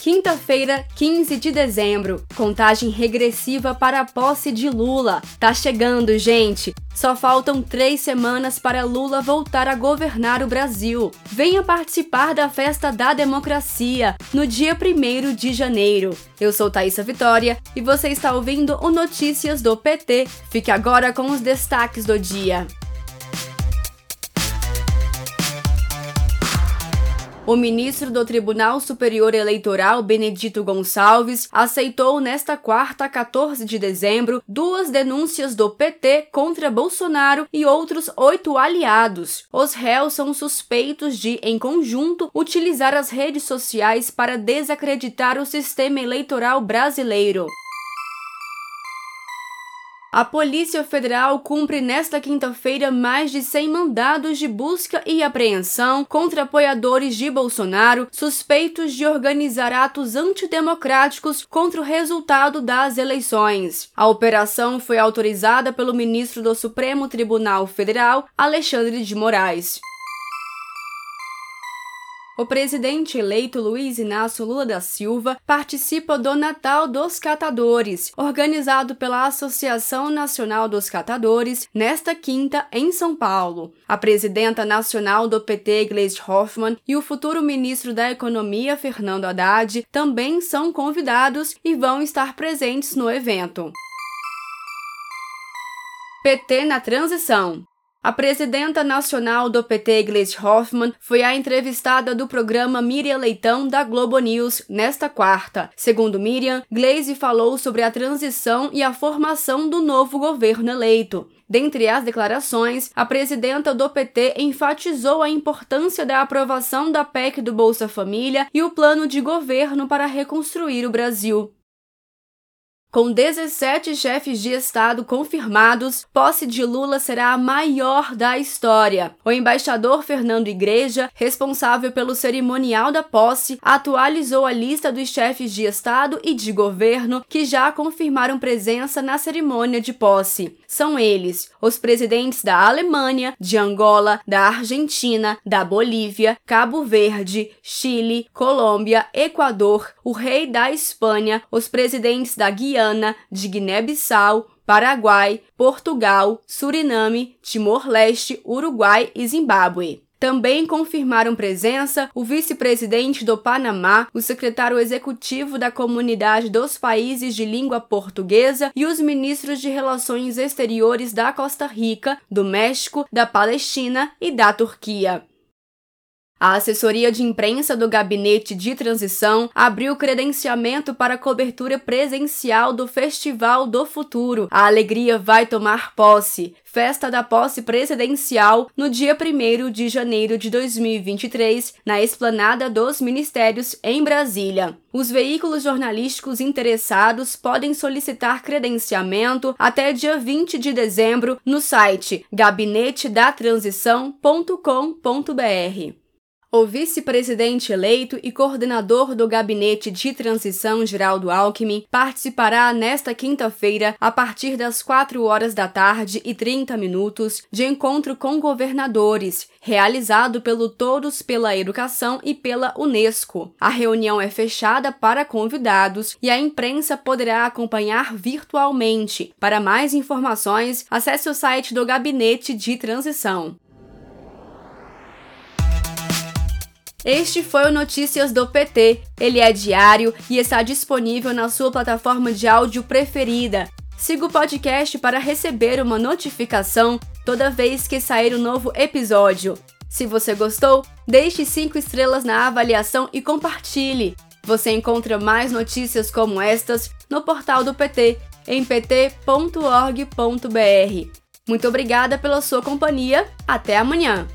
Quinta-feira, 15 de dezembro. Contagem regressiva para a posse de Lula. Tá chegando, gente! Só faltam três semanas para Lula voltar a governar o Brasil. Venha participar da festa da democracia no dia 1 de janeiro. Eu sou Thaisa Vitória e você está ouvindo o Notícias do PT. Fique agora com os destaques do dia. O ministro do Tribunal Superior Eleitoral, Benedito Gonçalves, aceitou nesta quarta, 14 de dezembro, duas denúncias do PT contra Bolsonaro e outros oito aliados. Os réus são suspeitos de, em conjunto, utilizar as redes sociais para desacreditar o sistema eleitoral brasileiro. A Polícia Federal cumpre nesta quinta-feira mais de 100 mandados de busca e apreensão contra apoiadores de Bolsonaro suspeitos de organizar atos antidemocráticos contra o resultado das eleições. A operação foi autorizada pelo ministro do Supremo Tribunal Federal, Alexandre de Moraes. O presidente eleito Luiz Inácio Lula da Silva participa do Natal dos Catadores, organizado pela Associação Nacional dos Catadores, nesta quinta em São Paulo. A presidenta nacional do PT, Gleisi Hoffmann, e o futuro ministro da Economia, Fernando Haddad, também são convidados e vão estar presentes no evento. PT na transição. A presidenta nacional do PT, Gleisi Hoffmann, foi a entrevistada do programa Miriam Leitão da Globo News nesta quarta. Segundo Miriam, Gleisi falou sobre a transição e a formação do novo governo eleito. Dentre as declarações, a presidenta do PT enfatizou a importância da aprovação da PEC do Bolsa Família e o plano de governo para reconstruir o Brasil. Com 17 chefes de Estado confirmados, posse de Lula será a maior da história. O embaixador Fernando Igreja, responsável pelo cerimonial da posse, atualizou a lista dos chefes de Estado e de governo que já confirmaram presença na cerimônia de posse. São eles os presidentes da Alemanha, de Angola, da Argentina, da Bolívia, Cabo Verde, Chile, Colômbia, Equador, o rei da Espanha, os presidentes da Guiana Guiana, de Guiné-Bissau, Paraguai, Portugal, Suriname, Timor-Leste, Uruguai e Zimbábue. Também confirmaram presença o vice-presidente do Panamá, o secretário executivo da Comunidade dos Países de Língua Portuguesa e os ministros de Relações Exteriores da Costa Rica, do México, da Palestina e da Turquia. A assessoria de imprensa do Gabinete de Transição abriu credenciamento para cobertura presencial do Festival do Futuro. A alegria vai tomar posse. Festa da posse presidencial no dia 1 de janeiro de 2023, na esplanada dos Ministérios, em Brasília. Os veículos jornalísticos interessados podem solicitar credenciamento até dia 20 de dezembro no site gabinetedatransição.com.br. O vice-presidente eleito e coordenador do Gabinete de Transição, Geraldo Alckmin, participará nesta quinta-feira, a partir das 4 horas da tarde e 30 minutos, de encontro com governadores, realizado pelo Todos pela Educação e pela Unesco. A reunião é fechada para convidados e a imprensa poderá acompanhar virtualmente. Para mais informações, acesse o site do Gabinete de Transição. Este foi o Notícias do PT. Ele é diário e está disponível na sua plataforma de áudio preferida. Siga o podcast para receber uma notificação toda vez que sair um novo episódio. Se você gostou, deixe 5 estrelas na avaliação e compartilhe. Você encontra mais notícias como estas no portal do PT, em pt.org.br. Muito obrigada pela sua companhia. Até amanhã!